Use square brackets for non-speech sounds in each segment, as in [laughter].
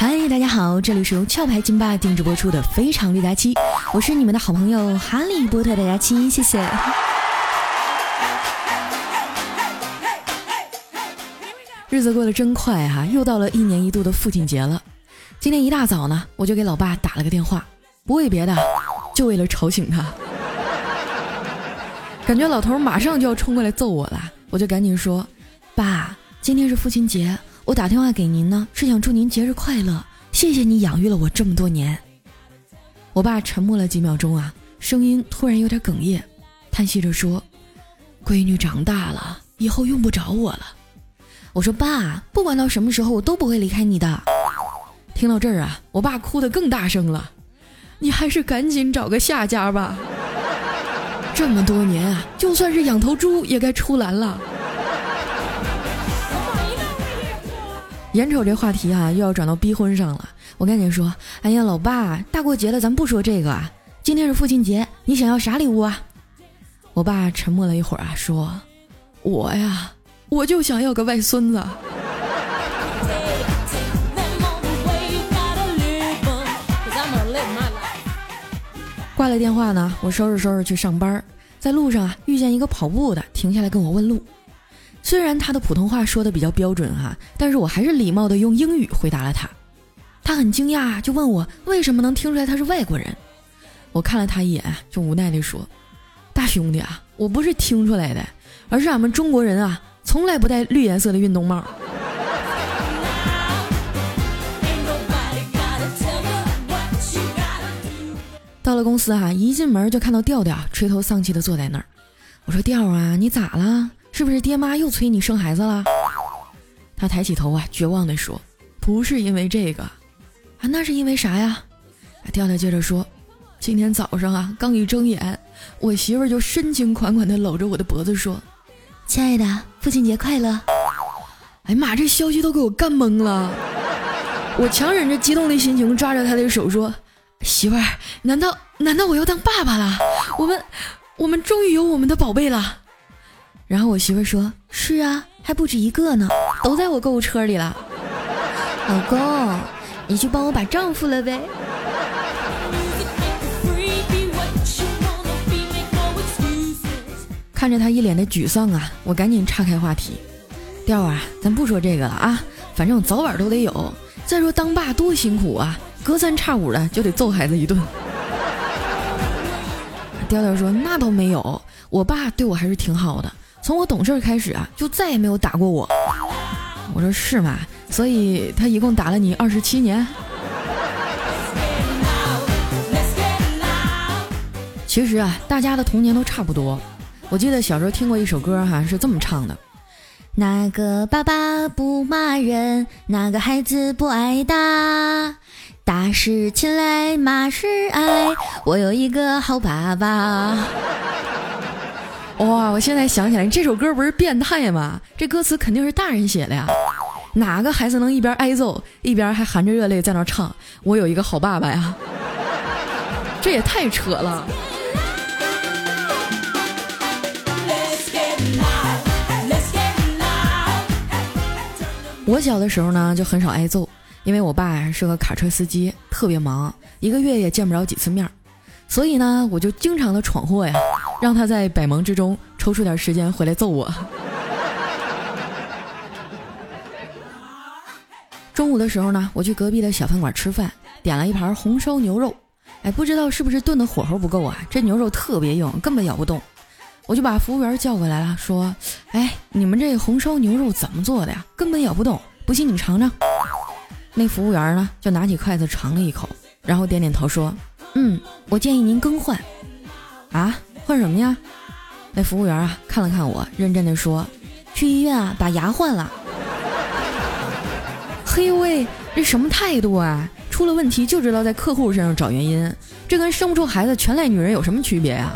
嗨，大家好，这里是由壳牌金霸定制播出的《非常绿佳期》，我是你们的好朋友哈利波特的佳期，谢谢。日子过得真快哈，又到了一年一度的父亲节了。今天一大早呢，我就给老爸打了个电话，不为别的，就为了吵醒他。[laughs] 感觉老头马上就要冲过来揍我了，我就赶紧说：“爸，今天是父亲节，我打电话给您呢，是想祝您节日快乐，谢谢你养育了我这么多年。”我爸沉默了几秒钟啊，声音突然有点哽咽，叹息着说：“闺女长大了，以后用不着我了。”我说：“爸，不管到什么时候，我都不会离开你的。”听到这儿啊，我爸哭得更大声了：“你还是赶紧找个下家吧。[laughs] ”这么多年啊，就算是养头猪也该出栏了。眼瞅这话题啊，又要转到逼婚上了，我赶紧说：“哎呀，老爸，大过节的咱不说这个啊，今天是父亲节，你想要啥礼物啊？”我爸沉默了一会儿啊，说：“我呀，我就想要个外孙子。”挂了电话呢，我收拾收拾去上班，在路上啊遇见一个跑步的，停下来跟我问路。虽然他的普通话说的比较标准哈，但是我还是礼貌的用英语回答了他。他很惊讶，就问我为什么能听出来他是外国人。我看了他一眼，就无奈地说：“大兄弟啊，我不是听出来的，而是俺们中国人啊，从来不戴绿颜色的运动帽。”到了公司哈，一进门就看到调调垂头丧气的坐在那儿。我说：“调啊，你咋了？是不是爹妈又催你生孩子了？”他抬起头啊，绝望地说：“不是因为这个，啊，那是因为啥呀？”调调接着说：“今天早上啊，刚一睁眼，我媳妇就深情款款地搂着我的脖子说：‘亲爱的，父亲节快乐！’哎呀妈，这消息都给我干懵了。我强忍着激动的心情，抓着他的手说。”媳妇儿，难道难道我要当爸爸了？我们我们终于有我们的宝贝了。然后我媳妇儿说：“是啊，还不止一个呢，都在我购物车里了。”老公，你去帮我把账付了呗。看着他一脸的沮丧啊，我赶紧岔开话题：“调啊，咱不说这个了啊，反正早晚都得有。再说当爸多辛苦啊。”隔三差五的就得揍孩子一顿。调调说：“那倒没有，我爸对我还是挺好的。从我懂事开始啊，就再也没有打过我。”我说：“是吗？所以他一共打了你二十七年？”其实啊，大家的童年都差不多。我记得小时候听过一首歌，哈，是这么唱的：“哪个爸爸不骂人？哪个孩子不挨打？”打是亲来，骂是爱。我有一个好爸爸。哇！我现在想起来，这首歌不是变态吗？这歌词肯定是大人写的呀。哪个孩子能一边挨揍，一边还含着热泪在那唱？我有一个好爸爸呀！[laughs] 这也太扯了。我小的时候呢，就很少挨揍。因为我爸是个卡车司机，特别忙，一个月也见不着几次面儿，所以呢，我就经常的闯祸呀，让他在百忙之中抽出点时间回来揍我。[laughs] 中午的时候呢，我去隔壁的小饭馆吃饭，点了一盘红烧牛肉，哎，不知道是不是炖的火候不够啊，这牛肉特别硬，根本咬不动。我就把服务员叫过来了，说：“哎，你们这红烧牛肉怎么做的呀？根本咬不动，不信你尝尝。”那服务员呢，就拿起筷子尝了一口，然后点点头说：“嗯，我建议您更换。”啊，换什么呀？那服务员啊，看了看我，认真的说：“去医院啊，把牙换了。[laughs] ”嘿呦喂，这什么态度啊？出了问题就知道在客户身上找原因，这跟生不出孩子全赖女人有什么区别呀？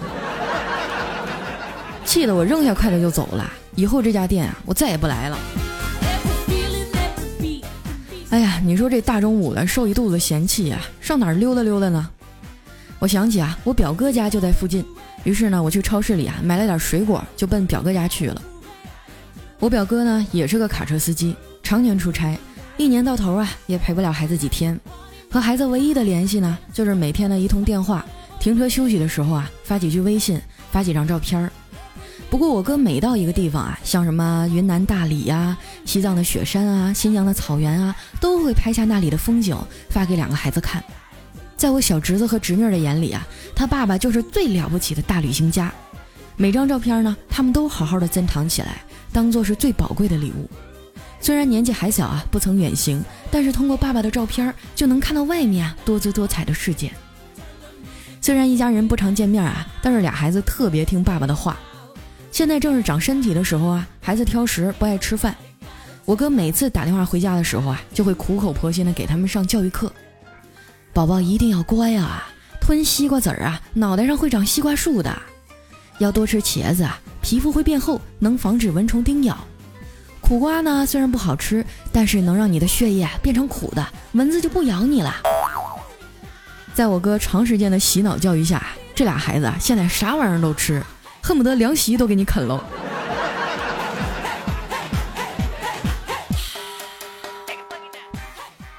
[laughs] 气得我扔下筷子就走了。以后这家店啊，我再也不来了。哎呀，你说这大中午的受一肚子嫌弃呀，上哪儿溜达溜达呢？我想起啊，我表哥家就在附近，于是呢，我去超市里啊买了点水果，就奔表哥家去了。我表哥呢也是个卡车司机，常年出差，一年到头啊，也陪不了孩子几天。和孩子唯一的联系呢，就是每天的一通电话，停车休息的时候啊，发几句微信，发几张照片儿。不过我哥每到一个地方啊，像什么云南大理呀、西藏的雪山啊、新疆的草原啊，都会拍下那里的风景，发给两个孩子看。在我小侄子和侄女的眼里啊，他爸爸就是最了不起的大旅行家。每张照片呢，他们都好好的珍藏起来，当做是最宝贵的礼物。虽然年纪还小啊，不曾远行，但是通过爸爸的照片，就能看到外面啊多姿多彩的世界。虽然一家人不常见面啊，但是俩孩子特别听爸爸的话。现在正是长身体的时候啊，孩子挑食不爱吃饭。我哥每次打电话回家的时候啊，就会苦口婆心的给他们上教育课：宝宝一定要乖啊，吞西瓜籽儿啊，脑袋上会长西瓜树的；要多吃茄子啊，皮肤会变厚，能防止蚊虫叮咬。苦瓜呢，虽然不好吃，但是能让你的血液变成苦的，蚊子就不咬你了。在我哥长时间的洗脑教育下，这俩孩子，现在啥玩意儿都吃。恨不得凉席都给你啃喽！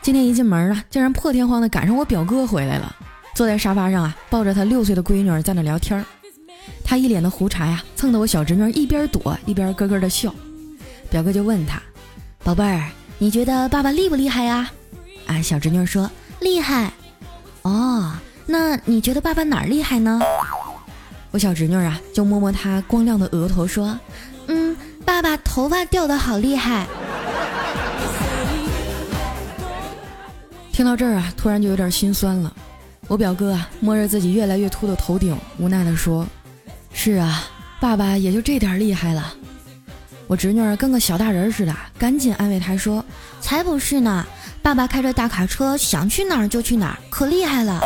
今天一进门啊，竟然破天荒的赶上我表哥回来了，坐在沙发上啊，抱着他六岁的闺女在那聊天他一脸的胡茬呀，蹭得我小侄女一边躲一边咯咯的笑。表哥就问他：“宝贝儿，你觉得爸爸厉不厉害呀？”啊，小侄女说：“厉害。”哦，那你觉得爸爸哪儿厉害呢？我小侄女啊，就摸摸她光亮的额头，说：“嗯，爸爸头发掉的好厉害。”听到这儿啊，突然就有点心酸了。我表哥啊，摸着自己越来越秃的头顶，无奈的说：“是啊，爸爸也就这点厉害了。”我侄女儿跟个小大人似的，赶紧安慰他说：“才不是呢，爸爸开着大卡车，想去哪儿就去哪儿，可厉害了。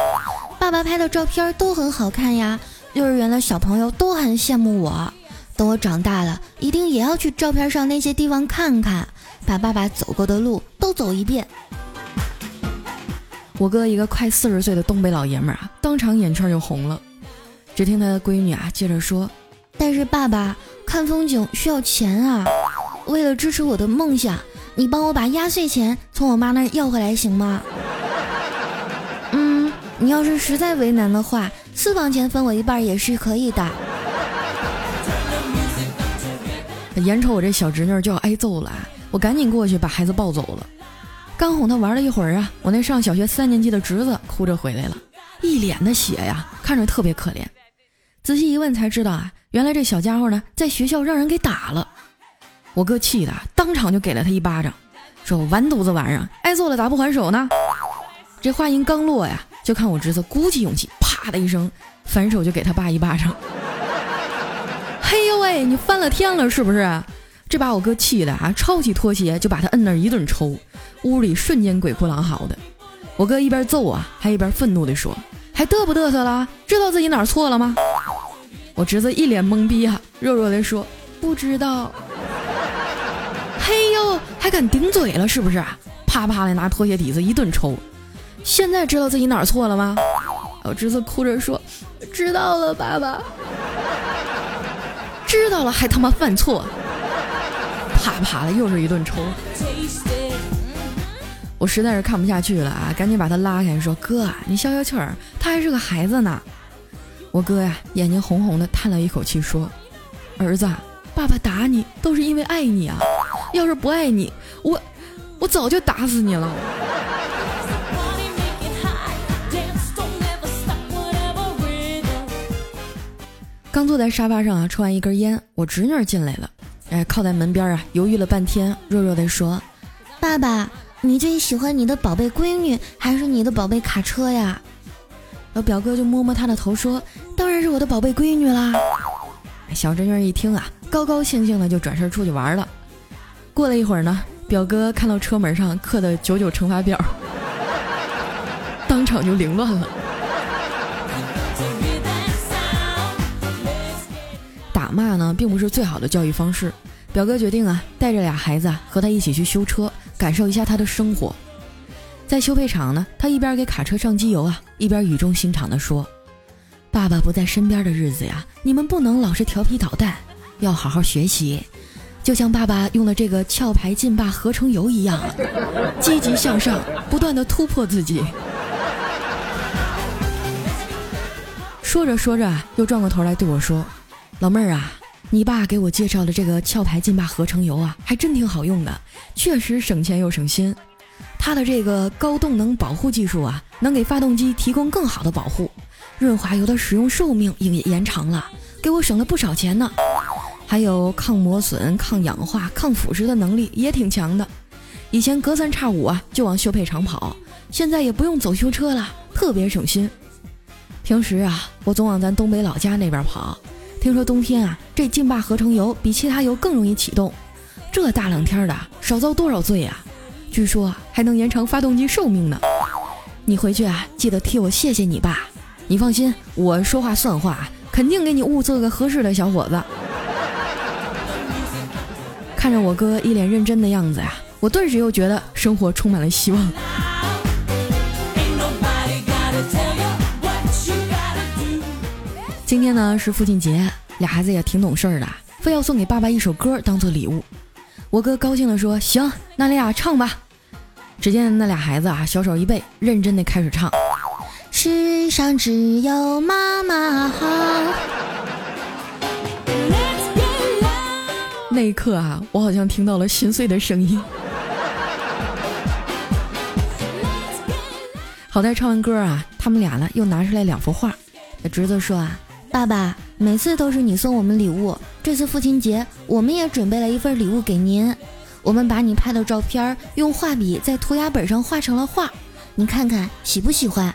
爸爸拍的照片都很好看呀。”幼儿园的小朋友都很羡慕我，等我长大了，一定也要去照片上那些地方看看，把爸爸走过的路都走一遍。我哥一个快四十岁的东北老爷们儿啊，当场眼圈就红了。只听他的闺女啊接着说：“但是爸爸看风景需要钱啊，为了支持我的梦想，你帮我把压岁钱从我妈那儿要回来行吗？嗯，你要是实在为难的话。”私房钱分我一半也是可以的。[laughs] 眼瞅我这小侄女就要挨揍了，我赶紧过去把孩子抱走了。刚哄他玩了一会儿啊，我那上小学三年级的侄子哭着回来了，一脸的血呀，看着特别可怜。仔细一问才知道啊，原来这小家伙呢在学校让人给打了。我哥气的当场就给了他一巴掌，说完犊子玩意儿，挨揍了咋不还手呢？这话音刚落呀。就看我侄子鼓起勇气，啪的一声，反手就给他爸一巴掌。嘿呦喂，你翻了天了是不是？这把我哥气的啊，抄起拖鞋就把他摁那儿一顿抽，屋里瞬间鬼哭狼嚎的。我哥一边揍啊，还一边愤怒地说：“还嘚不嘚瑟了？知道自己哪儿错了吗？”我侄子一脸懵逼啊，弱弱地说：“不知道。[laughs] ”嘿呦，还敢顶嘴了是不是？啪啪的拿拖鞋底子一顿抽。现在知道自己哪儿错了吗？我侄子哭着说：“知道了，爸爸。”知道了还他妈犯错，啪啪的又是一顿抽。我实在是看不下去了啊，赶紧把他拉开，说：“哥，你消消气儿，他还是个孩子呢。”我哥呀，眼睛红红的，叹了一口气说：“儿子，爸爸打你都是因为爱你啊，要是不爱你，我我早就打死你了。”刚坐在沙发上啊，抽完一根烟，我侄女进来了，哎，靠在门边啊，犹豫了半天，弱弱的说：“爸爸，你最喜欢你的宝贝闺女，还是你的宝贝卡车呀？”我表哥就摸摸她的头说：“当然是我的宝贝闺女啦。”小侄女一听啊，高高兴兴的就转身出去玩了。过了一会儿呢，表哥看到车门上刻的九九乘法表，当场就凌乱了。打骂呢，并不是最好的教育方式。表哥决定啊，带着俩孩子和他一起去修车，感受一下他的生活。在修配厂呢，他一边给卡车上机油啊，一边语重心长地说：“爸爸不在身边的日子呀，你们不能老是调皮捣蛋，要好好学习。就像爸爸用了这个壳牌劲霸合成油一样，积极向上，不断的突破自己。说着说着，又转过头来对我说：“老妹儿啊，你爸给我介绍的这个壳牌劲霸合成油啊，还真挺好用的，确实省钱又省心。它的这个高动能保护技术啊，能给发动机提供更好的保护，润滑油的使用寿命也延长了，给我省了不少钱呢。”还有抗磨损、抗氧化、抗腐蚀的能力也挺强的。以前隔三差五啊就往修配厂跑，现在也不用走修车了，特别省心。平时啊，我总往咱东北老家那边跑。听说冬天啊，这劲霸合成油比其他油更容易启动。这大冷天的，少遭多少罪啊！据说还能延长发动机寿命呢。你回去啊，记得替我谢谢你爸。你放心，我说话算话，肯定给你物色个合适的小伙子。看着我哥一脸认真的样子呀，我顿时又觉得生活充满了希望。今天呢是父亲节，俩孩子也挺懂事儿的，非要送给爸爸一首歌当做礼物。我哥高兴地说：“行，那俩唱吧。”只见那俩孩子啊，小手一背，认真的开始唱：“世上只有妈妈好。”那一刻啊，我好像听到了心碎的声音。好在唱完歌啊，他们俩呢又拿出来两幅画。那侄子说啊：“爸爸，每次都是你送我们礼物，这次父亲节我们也准备了一份礼物给您。我们把你拍的照片用画笔在涂鸦本上画成了画，你看看喜不喜欢？”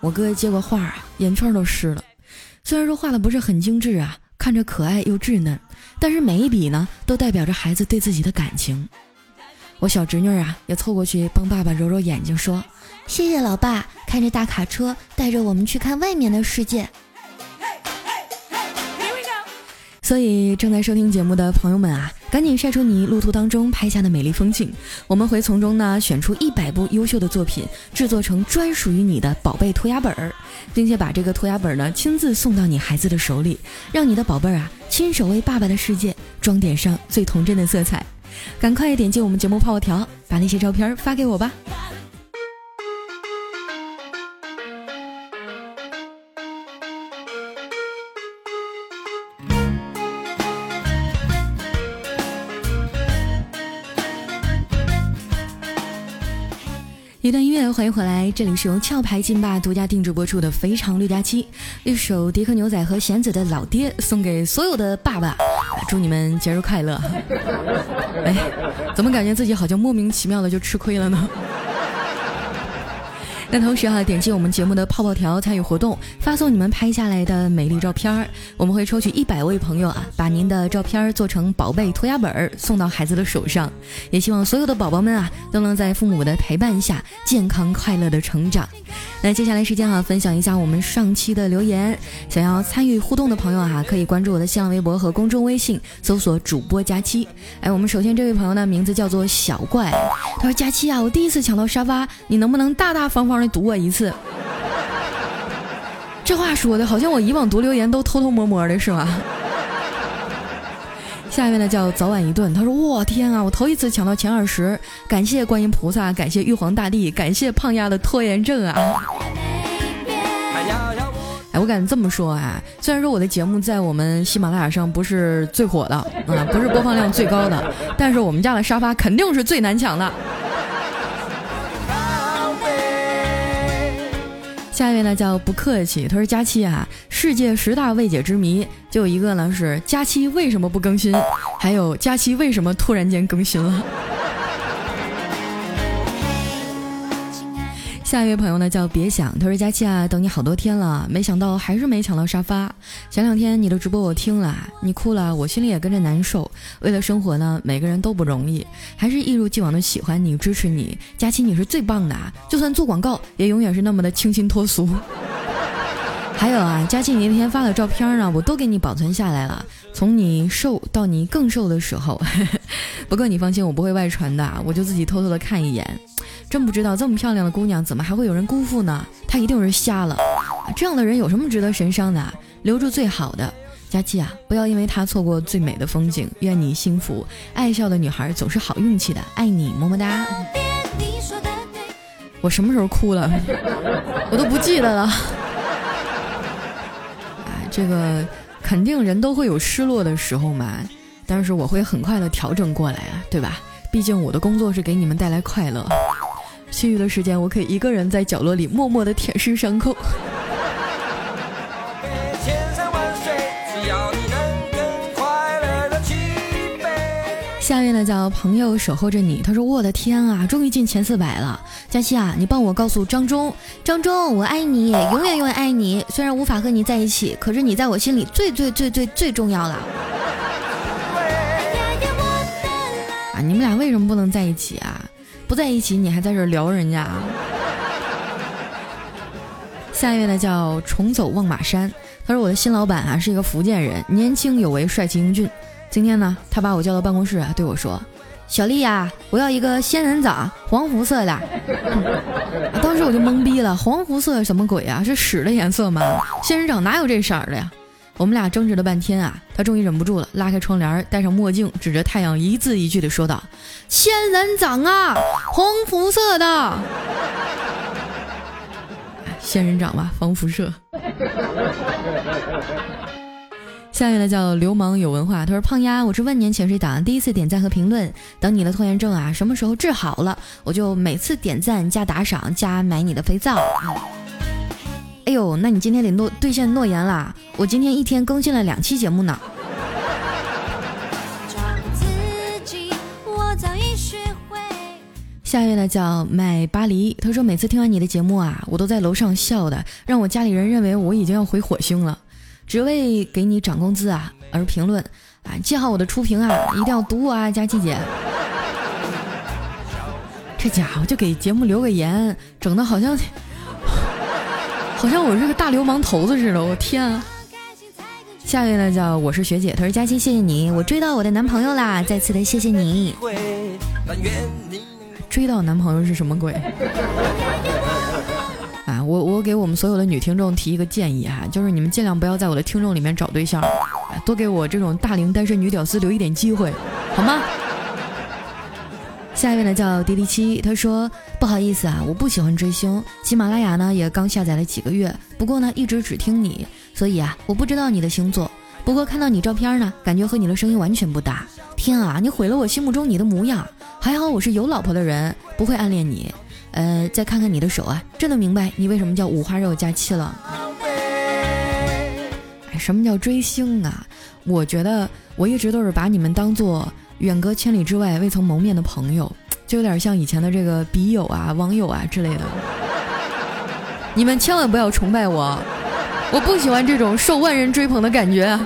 我哥接过画啊，眼圈都湿了。虽然说画的不是很精致啊，看着可爱又稚嫩。但是每一笔呢，都代表着孩子对自己的感情。我小侄女啊，也凑过去帮爸爸揉揉眼睛，说：“谢谢老爸，开着大卡车带着我们去看外面的世界。”所以正在收听节目的朋友们啊。赶紧晒出你路途当中拍下的美丽风景，我们会从中呢选出一百部优秀的作品，制作成专属于你的宝贝涂鸦本儿，并且把这个涂鸦本呢亲自送到你孩子的手里，让你的宝贝儿啊亲手为爸爸的世界装点上最童真的色彩。赶快点击我们节目泡泡条，把那些照片发给我吧。一段音乐，欢迎回来，这里是由壳牌劲霸独家定制播出的《非常六加七》，一首迪克牛仔和弦子的老爹送给所有的爸爸，祝你们节日快乐。哎，怎么感觉自己好像莫名其妙的就吃亏了呢？那同时哈，点击我们节目的泡泡条参与活动，发送你们拍下来的美丽照片儿，我们会抽取一百位朋友啊，把您的照片做成宝贝涂鸦本儿送到孩子的手上。也希望所有的宝宝们啊，都能在父母的陪伴下健康快乐的成长。那接下来时间啊，分享一下我们上期的留言。想要参与互动的朋友哈，可以关注我的新浪微博和公众微信，搜索主播佳期。哎，我们首先这位朋友呢，名字叫做小怪，他说：“佳期啊，我第一次抢到沙发，你能不能大大方方？”读我一次，这话说的好像我以往读留言都偷偷摸摸的是吗？下面呢叫早晚一顿，他说：“我天啊，我头一次抢到前二十，感谢观音菩萨，感谢玉皇大帝，感谢胖丫的拖延症啊！”哎，我敢这么说啊，虽然说我的节目在我们喜马拉雅上不是最火的啊，不是播放量最高的，但是我们家的沙发肯定是最难抢的。下一位呢叫不客气，他说佳期啊，世界十大未解之谜就一个呢是佳期为什么不更新，还有佳期为什么突然间更新了。下一位朋友呢叫别想，他说佳期啊，等你好多天了，没想到还是没抢到沙发。前两天你的直播我听了，你哭了，我心里也跟着难受。为了生活呢，每个人都不容易，还是一如既往的喜欢你，支持你。佳期你是最棒的啊，就算做广告也永远是那么的清新脱俗。还有啊，佳期你那天发的照片呢，我都给你保存下来了，从你瘦到你更瘦的时候。[laughs] 不过你放心，我不会外传的，我就自己偷偷的看一眼。真不知道这么漂亮的姑娘，怎么还会有人辜负呢？她一定是瞎了。这样的人有什么值得神伤的？留住最好的，佳期啊，不要因为她错过最美的风景。愿你幸福。爱笑的女孩总是好运气的，爱你，么么哒。我什么时候哭了？我都不记得了。哎，[laughs] 这个肯定人都会有失落的时候嘛，但是我会很快的调整过来啊，对吧？毕竟我的工作是给你们带来快乐。其余的时间，我可以一个人在角落里默默的舔舐伤口。下面呢叫朋友守候着你，他说我的天啊，终于进前四百了。佳期啊，你帮我告诉张忠，张忠我爱你，永远永远爱你。虽然无法和你在一起，可是你在我心里最最最最最重要了。[laughs] 啊，你们俩为什么不能在一起啊？不在一起你还在这聊人家啊？下一位呢叫重走望马山，他说我的新老板啊是一个福建人，年轻有为，帅气英俊。今天呢，他把我叫到办公室啊，对我说：“小丽呀，我要一个仙人掌，黄肤色的。[laughs] ”当时我就懵逼了，黄肤色什么鬼啊？是屎的颜色吗？仙人掌哪有这色儿的呀？我们俩争执了半天啊，他终于忍不住了，拉开窗帘，戴上墨镜，指着太阳，一字一句的说道：“仙人掌啊，红辐射的。”仙人掌吧，防辐射。下面呢叫流氓有文化，他说胖丫，我是万年潜水党，第一次点赞和评论。等你的拖延症啊，什么时候治好了，我就每次点赞加打赏加买你的肥皂。哎呦，那你今天得诺兑现诺言啦！我今天一天更新了两期节目呢。下一位呢叫麦巴黎，他说每次听完你的节目啊，我都在楼上笑的，让我家里人认为我已经要回火星了。只为给你涨工资啊而评论啊，记好我的初评啊，一定要读我啊，佳琪姐。这家伙就给节目留个言，整的好像好像我是个大流氓头子似的，我天啊！下一位呢叫我是学姐，她说佳琪谢谢你，我追到我的男朋友啦，再次的谢谢你。追到男朋友是什么鬼？啊，我我给我们所有的女听众提一个建议哈，就是你们尽量不要在我的听众里面找对象，多给我这种大龄单身女屌丝留一点机会，好吗？下一位呢叫迪迪七，他说不好意思啊，我不喜欢追星，喜马拉雅呢也刚下载了几个月，不过呢一直只听你，所以啊我不知道你的星座，不过看到你照片呢，感觉和你的声音完全不搭。天啊，你毁了我心目中你的模样，还好我是有老婆的人，不会暗恋你。呃，再看看你的手啊，真的明白你为什么叫五花肉加七了。哎，什么叫追星啊？我觉得我一直都是把你们当做远隔千里之外未曾谋面的朋友，就有点像以前的这个笔友啊、网友啊之类的。你们千万不要崇拜我，我不喜欢这种受万人追捧的感觉。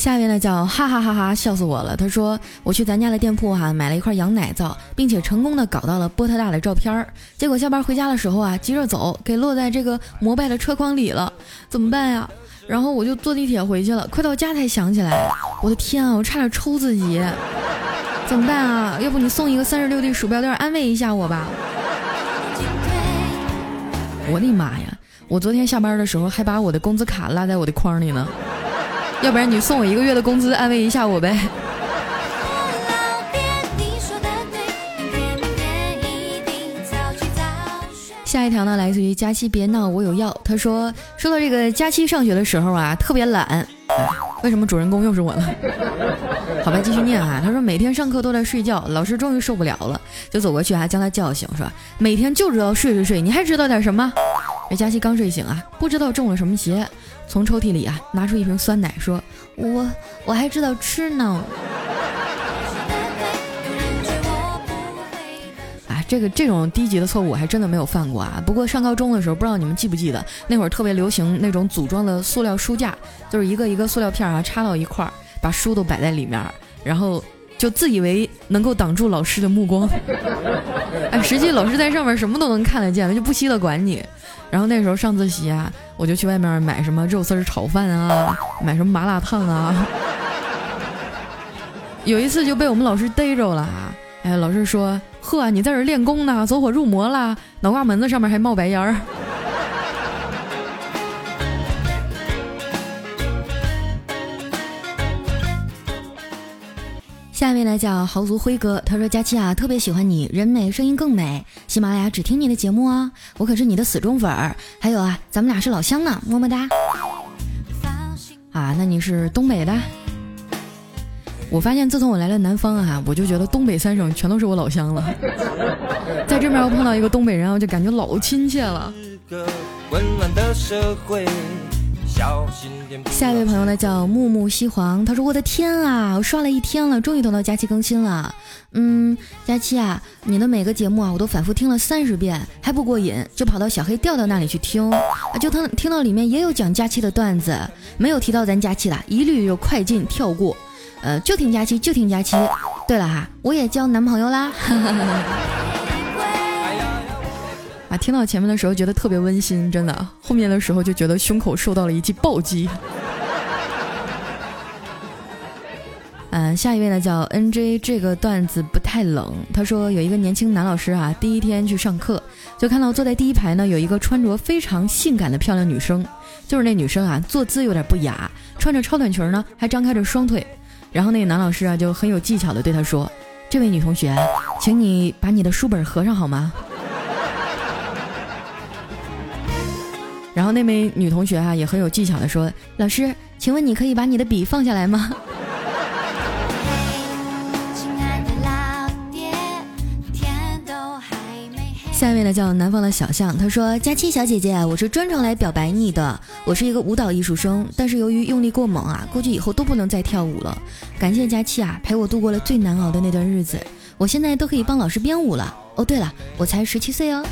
下面呢叫哈哈哈哈笑死我了。他说我去咱家的店铺哈买了一块羊奶皂，并且成功的搞到了波特大的照片儿。结果下班回家的时候啊，急着走，给落在这个摩拜的车筐里了，怎么办呀？然后我就坐地铁回去了，快到家才想起来，我的天啊，我差点抽自己，怎么办啊？要不你送一个三十六 D 鼠标垫安慰一下我吧？我的妈呀！我昨天下班的时候还把我的工资卡落在我的筐里呢。要不然你送我一个月的工资，安慰一下我呗。[laughs] 下一条呢，来自于佳期别闹，我有药。他说，说到这个佳期上学的时候啊，特别懒。为什么主人公又是我呢？[laughs] 好吧，继续念啊。他说每天上课都在睡觉，老师终于受不了了，就走过去还将他叫醒，说每天就知道睡睡睡，你还知道点什么？这佳琪刚睡醒啊，不知道中了什么邪。从抽屉里啊拿出一瓶酸奶，说：“我我还知道吃呢。”啊，这个这种低级的错误我还真的没有犯过啊。不过上高中的时候，不知道你们记不记得，那会儿特别流行那种组装的塑料书架，就是一个一个塑料片啊插到一块儿，把书都摆在里面，然后就自以为能够挡住老师的目光。[laughs] 哎，实际老师在上面什么都能看得见，就不稀得管你。然后那时候上自习啊，我就去外面买什么肉丝炒饭啊，买什么麻辣烫啊。[laughs] 有一次就被我们老师逮着了啊！哎，老师说呵，你在这练功呢，走火入魔了，脑瓜门子上面还冒白烟儿。下一位呢叫豪族辉哥，他说：“佳期啊，特别喜欢你，人美声音更美，喜马拉雅只听你的节目啊，我可是你的死忠粉儿。还有啊，咱们俩是老乡呢，么么哒。啊，那你是东北的？我发现自从我来了南方啊，我就觉得东北三省全都是我老乡了。[laughs] 在这边我碰到一个东北人，我就感觉老亲切了。”下一位朋友呢叫木木西黄，他说：“我的天啊，我刷了一天了，终于等到佳期更新了。嗯，佳期啊，你的每个节目啊，我都反复听了三十遍，还不过瘾，就跑到小黑调调那里去听啊，就听听到里面也有讲佳期的段子，没有提到咱佳期的，一律就快进跳过。呃，就听佳期，就听佳期。对了哈，我也交男朋友啦。”啊，听到前面的时候觉得特别温馨，真的。后面的时候就觉得胸口受到了一记暴击。嗯，下一位呢叫 N J，这个段子不太冷。他说有一个年轻男老师啊，第一天去上课，就看到坐在第一排呢有一个穿着非常性感的漂亮女生，就是那女生啊坐姿有点不雅，穿着超短裙呢还张开着双腿。然后那个男老师啊就很有技巧的对他说：“这位女同学，请你把你的书本合上好吗？”然后那位女同学啊也很有技巧的说：“老师，请问你可以把你的笔放下来吗？” [laughs] 下一位呢叫南方的小象，他说：“佳期小姐姐，我是专程来表白你的。我是一个舞蹈艺术生，但是由于用力过猛啊，估计以后都不能再跳舞了。感谢佳期啊，陪我度过了最难熬的那段日子。我现在都可以帮老师编舞了。哦，对了，我才十七岁哦。”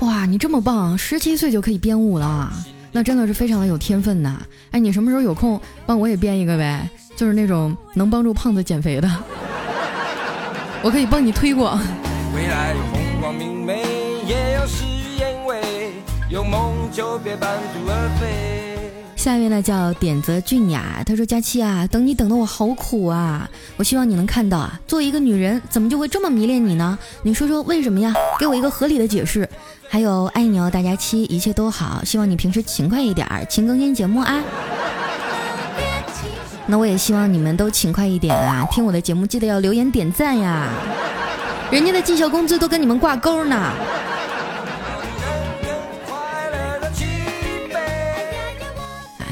哇，你这么棒，十七岁就可以编舞了，那真的是非常的有天分呐！哎，你什么时候有空帮我也编一个呗？就是那种能帮助胖子减肥的，[laughs] 我可以帮你推广。未来有风光明媚，也有事与愿违，有梦就别半途而废。下一位呢叫点泽俊雅，他说：“佳期啊，等你等的我好苦啊！我希望你能看到啊，作为一个女人，怎么就会这么迷恋你呢？你说说为什么呀？给我一个合理的解释。还有爱你哦，大佳期，一切都好，希望你平时勤快一点儿，勤更新节目啊。那我也希望你们都勤快一点啊，听我的节目记得要留言点赞呀，人家的绩效工资都跟你们挂钩呢。”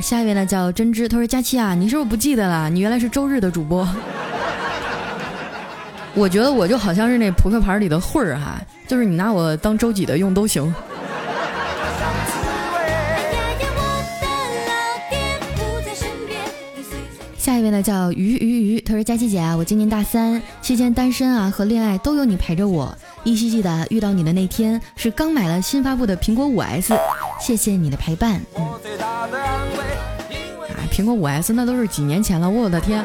下一位呢叫真知，他说：“佳期啊，你是不是不记得了？你原来是周日的主播。我觉得我就好像是那扑克牌里的混儿哈，就是你拿我当周几的用都行。”下一位呢叫鱼鱼鱼，他说：“佳期姐啊，我今年大三，期间单身啊和恋爱都有你陪着我。依稀记得遇到你的那天是刚买了新发布的苹果五 S，谢谢你的陪伴。”苹果五 S 那都是几年前了，我的天！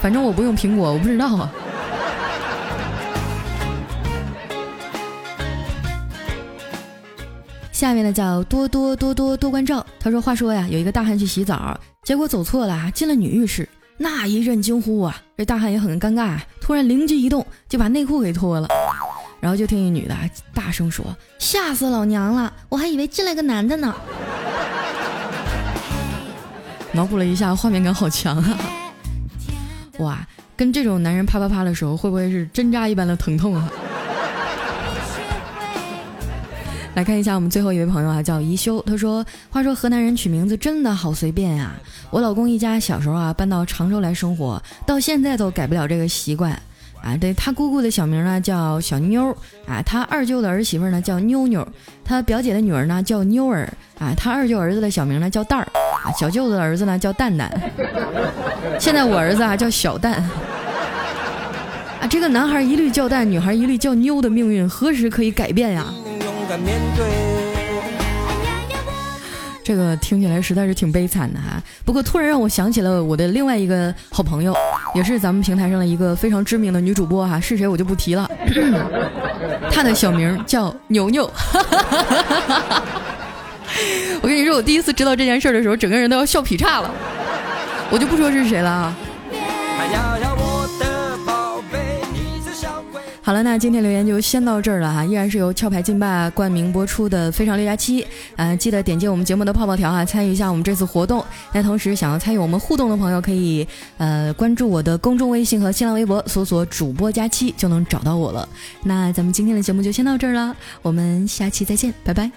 反正我不用苹果，我不知道啊。下面呢叫多多多多多关照，他说：“话说呀，有一个大汉去洗澡，结果走错了，进了女浴室，那一阵惊呼啊！这大汉也很尴尬，突然灵机一动，就把内裤给脱了，然后就听一女的大声说：吓死老娘了，我还以为进来个男的呢。”脑补了一下，画面感好强啊！哇，跟这种男人啪啪啪的时候，会不会是针扎一般的疼痛啊？[laughs] 来看一下我们最后一位朋友啊，叫宜修，他说：“话说河南人取名字真的好随便呀！我老公一家小时候啊搬到常州来生活，到现在都改不了这个习惯啊。对他姑姑的小名呢叫小妞儿啊，他二舅的儿媳妇呢叫妞妞，他表姐的女儿呢叫妞儿啊，他二舅儿子的小名呢叫蛋儿。”啊，小舅子的儿子呢叫蛋蛋，现在我儿子啊叫小蛋。啊，这个男孩一律叫蛋，女孩一律叫妞的命运何时可以改变呀？这个听起来实在是挺悲惨的哈。不过突然让我想起了我的另外一个好朋友，也是咱们平台上的一个非常知名的女主播哈，是谁我就不提了。[laughs] 她的小名叫牛牛。[laughs] 我跟你说，我第一次知道这件事的时候，整个人都要笑劈叉了。我就不说是谁了啊。好了，那今天留言就先到这儿了哈，依然是由壳牌劲霸冠名播出的《非常六加七》呃，记得点击我们节目的泡泡条啊，参与一下我们这次活动。那同时想要参与我们互动的朋友，可以呃关注我的公众微信和新浪微博，搜索主播佳期就能找到我了。那咱们今天的节目就先到这儿了，我们下期再见，拜拜。